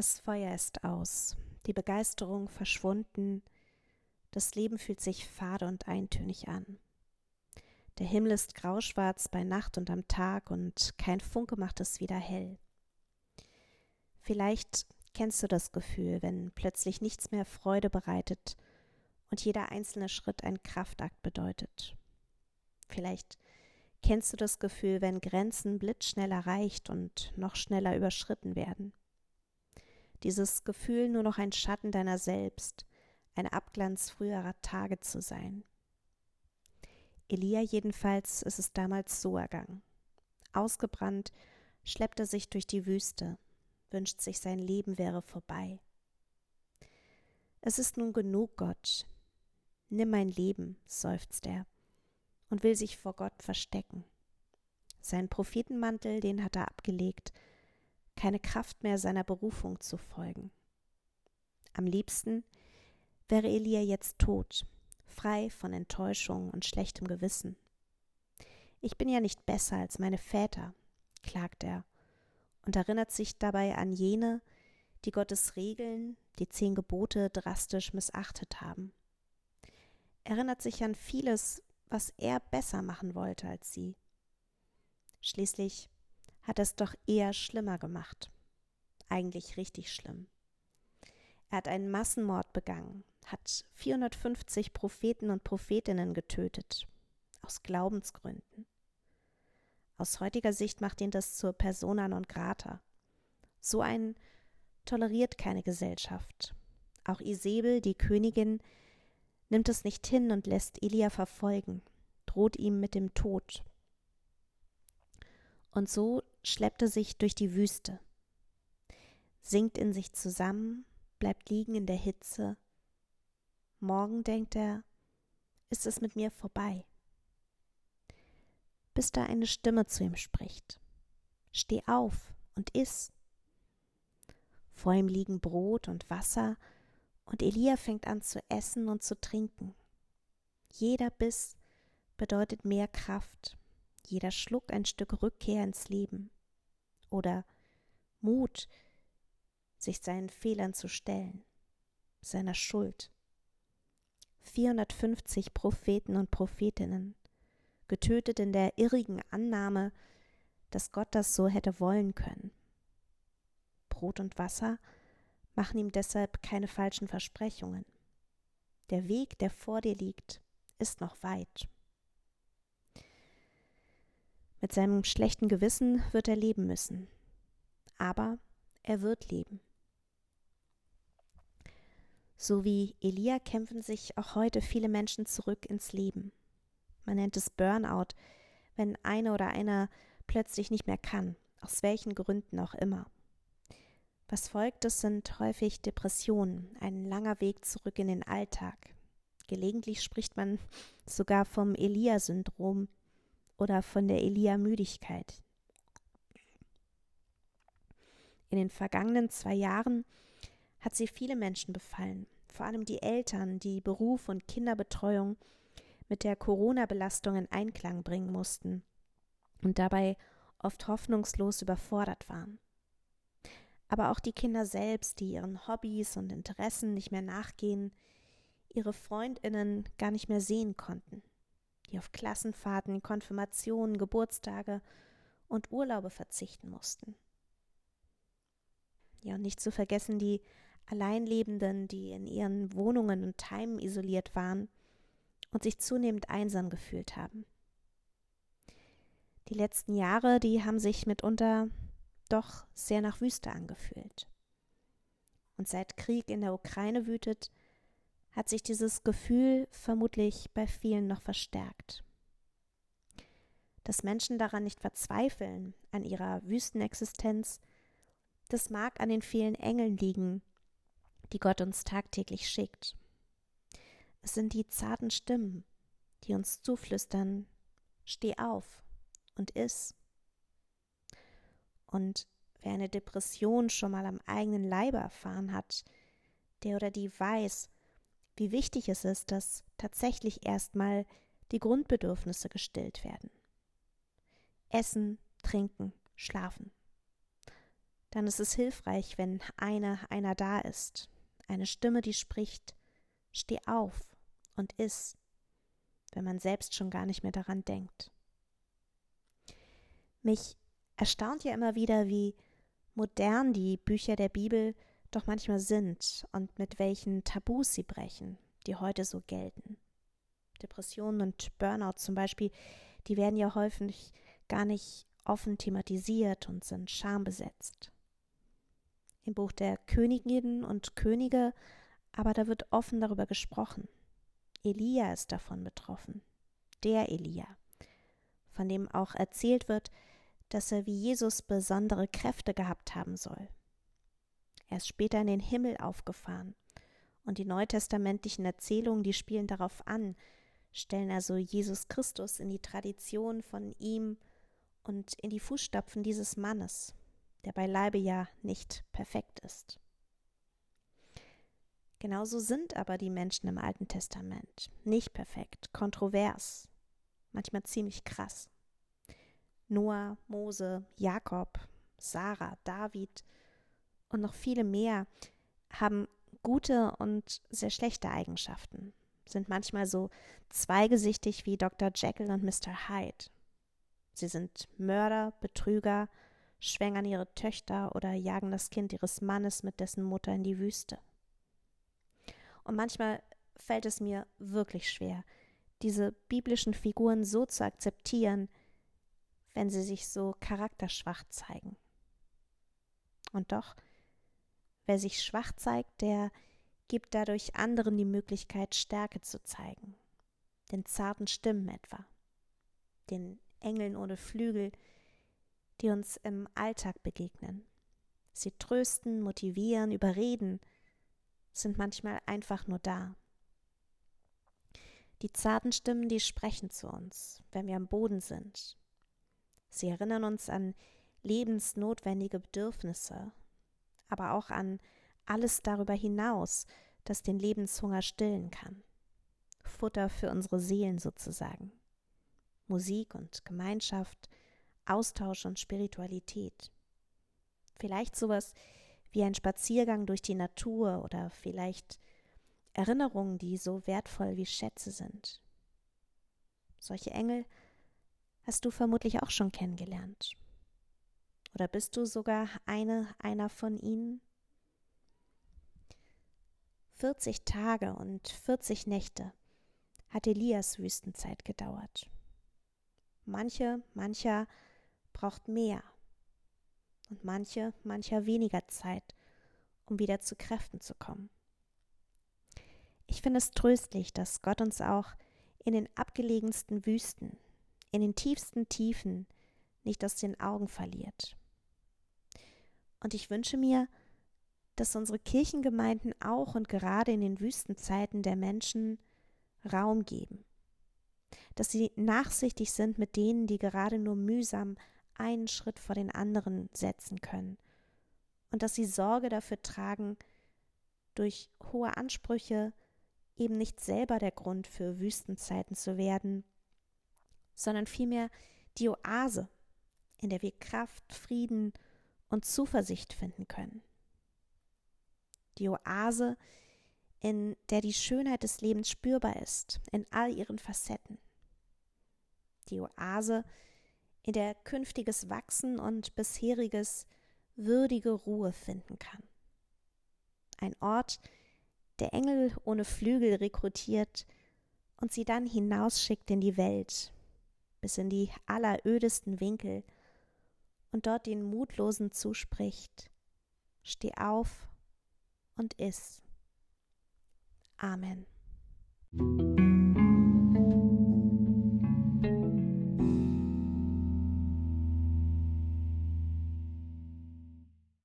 Das Feuer ist aus, die Begeisterung verschwunden, das Leben fühlt sich fade und eintönig an. Der Himmel ist grauschwarz bei Nacht und am Tag und kein Funke macht es wieder hell. Vielleicht kennst du das Gefühl, wenn plötzlich nichts mehr Freude bereitet und jeder einzelne Schritt ein Kraftakt bedeutet. Vielleicht kennst du das Gefühl, wenn Grenzen blitzschnell erreicht und noch schneller überschritten werden. Dieses Gefühl, nur noch ein Schatten deiner selbst, ein Abglanz früherer Tage zu sein. Elia jedenfalls ist es damals so ergangen. Ausgebrannt schleppt er sich durch die Wüste, wünscht sich sein Leben wäre vorbei. Es ist nun genug, Gott. Nimm mein Leben, seufzt er und will sich vor Gott verstecken. Sein Prophetenmantel, den hat er abgelegt, keine Kraft mehr seiner Berufung zu folgen. Am liebsten wäre Elia jetzt tot, frei von Enttäuschung und schlechtem Gewissen. Ich bin ja nicht besser als meine Väter, klagt er und erinnert sich dabei an jene, die Gottes Regeln, die zehn Gebote drastisch missachtet haben. Erinnert sich an vieles, was er besser machen wollte als sie. Schließlich hat es doch eher schlimmer gemacht. Eigentlich richtig schlimm. Er hat einen Massenmord begangen, hat 450 Propheten und Prophetinnen getötet. Aus Glaubensgründen. Aus heutiger Sicht macht ihn das zur Persona non grata. So ein toleriert keine Gesellschaft. Auch Isabel, die Königin, nimmt es nicht hin und lässt Elia verfolgen, droht ihm mit dem Tod. Und so schleppt er sich durch die Wüste, sinkt in sich zusammen, bleibt liegen in der Hitze. Morgen, denkt er, ist es mit mir vorbei. Bis da eine Stimme zu ihm spricht. Steh auf und iss. Vor ihm liegen Brot und Wasser, und Elia fängt an zu essen und zu trinken. Jeder Biss bedeutet mehr Kraft, jeder Schluck ein Stück Rückkehr ins Leben oder Mut, sich seinen Fehlern zu stellen, seiner Schuld. 450 Propheten und Prophetinnen, getötet in der irrigen Annahme, dass Gott das so hätte wollen können. Brot und Wasser machen ihm deshalb keine falschen Versprechungen. Der Weg, der vor dir liegt, ist noch weit. Mit seinem schlechten Gewissen wird er leben müssen. Aber er wird leben. So wie Elia kämpfen sich auch heute viele Menschen zurück ins Leben. Man nennt es Burnout, wenn eine oder einer plötzlich nicht mehr kann, aus welchen Gründen auch immer. Was folgt, das sind häufig Depressionen, ein langer Weg zurück in den Alltag. Gelegentlich spricht man sogar vom Elia-Syndrom oder von der Elia-Müdigkeit. In den vergangenen zwei Jahren hat sie viele Menschen befallen, vor allem die Eltern, die Beruf und Kinderbetreuung mit der Corona-Belastung in Einklang bringen mussten und dabei oft hoffnungslos überfordert waren aber auch die Kinder selbst, die ihren Hobbys und Interessen nicht mehr nachgehen, ihre Freundinnen gar nicht mehr sehen konnten, die auf Klassenfahrten, Konfirmationen, Geburtstage und Urlaube verzichten mussten. Ja, und nicht zu vergessen die Alleinlebenden, die in ihren Wohnungen und Heimen isoliert waren und sich zunehmend einsam gefühlt haben. Die letzten Jahre, die haben sich mitunter doch sehr nach Wüste angefühlt. Und seit Krieg in der Ukraine wütet, hat sich dieses Gefühl vermutlich bei vielen noch verstärkt. Dass Menschen daran nicht verzweifeln, an ihrer Wüstenexistenz, das mag an den vielen Engeln liegen, die Gott uns tagtäglich schickt. Es sind die zarten Stimmen, die uns zuflüstern, steh auf und iss. Und wer eine Depression schon mal am eigenen Leibe erfahren hat, der oder die weiß, wie wichtig es ist, dass tatsächlich erstmal die Grundbedürfnisse gestillt werden. Essen, trinken, schlafen. dann ist es hilfreich, wenn eine, einer da ist, eine Stimme, die spricht, steh auf und iss, wenn man selbst schon gar nicht mehr daran denkt. Mich erstaunt ja immer wieder, wie modern die Bücher der Bibel doch manchmal sind und mit welchen Tabus sie brechen, die heute so gelten. Depressionen und Burnout zum Beispiel, die werden ja häufig gar nicht offen thematisiert und sind schambesetzt. Im Buch der Königinnen und Könige aber da wird offen darüber gesprochen. Elia ist davon betroffen. Der Elia, von dem auch erzählt wird, dass er wie Jesus besondere Kräfte gehabt haben soll. Er ist später in den Himmel aufgefahren, und die neutestamentlichen Erzählungen, die spielen darauf an, stellen also Jesus Christus in die Tradition von ihm und in die Fußstapfen dieses Mannes, der beileibe ja nicht perfekt ist. Genauso sind aber die Menschen im Alten Testament nicht perfekt, kontrovers, manchmal ziemlich krass. Noah, Mose, Jakob, Sarah, David und noch viele mehr haben gute und sehr schlechte Eigenschaften, sind manchmal so zweigesichtig wie Dr. Jekyll und Mr. Hyde. Sie sind Mörder, Betrüger, schwängern ihre Töchter oder jagen das Kind ihres Mannes mit dessen Mutter in die Wüste. Und manchmal fällt es mir wirklich schwer, diese biblischen Figuren so zu akzeptieren, wenn sie sich so charakterschwach zeigen. Und doch, wer sich schwach zeigt, der gibt dadurch anderen die Möglichkeit, Stärke zu zeigen, den zarten Stimmen etwa, den Engeln ohne Flügel, die uns im Alltag begegnen. Sie trösten, motivieren, überreden, sind manchmal einfach nur da. Die zarten Stimmen, die sprechen zu uns, wenn wir am Boden sind. Sie erinnern uns an lebensnotwendige Bedürfnisse, aber auch an alles darüber hinaus, das den Lebenshunger stillen kann. Futter für unsere Seelen sozusagen. Musik und Gemeinschaft, Austausch und Spiritualität. Vielleicht sowas wie ein Spaziergang durch die Natur oder vielleicht Erinnerungen, die so wertvoll wie Schätze sind. Solche Engel hast du vermutlich auch schon kennengelernt. Oder bist du sogar eine einer von ihnen? 40 Tage und 40 Nächte hat Elias Wüstenzeit gedauert. Manche, mancher braucht mehr und manche, mancher weniger Zeit, um wieder zu Kräften zu kommen. Ich finde es tröstlich, dass Gott uns auch in den abgelegensten Wüsten, in den tiefsten Tiefen nicht aus den Augen verliert. Und ich wünsche mir, dass unsere Kirchengemeinden auch und gerade in den Wüstenzeiten der Menschen Raum geben, dass sie nachsichtig sind mit denen, die gerade nur mühsam einen Schritt vor den anderen setzen können. Und dass sie Sorge dafür tragen, durch hohe Ansprüche eben nicht selber der Grund für Wüstenzeiten zu werden, sondern vielmehr die Oase, in der wir Kraft, Frieden und Zuversicht finden können. Die Oase, in der die Schönheit des Lebens spürbar ist, in all ihren Facetten. Die Oase, in der künftiges Wachsen und bisheriges würdige Ruhe finden kann. Ein Ort, der Engel ohne Flügel rekrutiert und sie dann hinausschickt in die Welt, bis in die allerödesten Winkel und dort den Mutlosen zuspricht, steh auf und iss. Amen.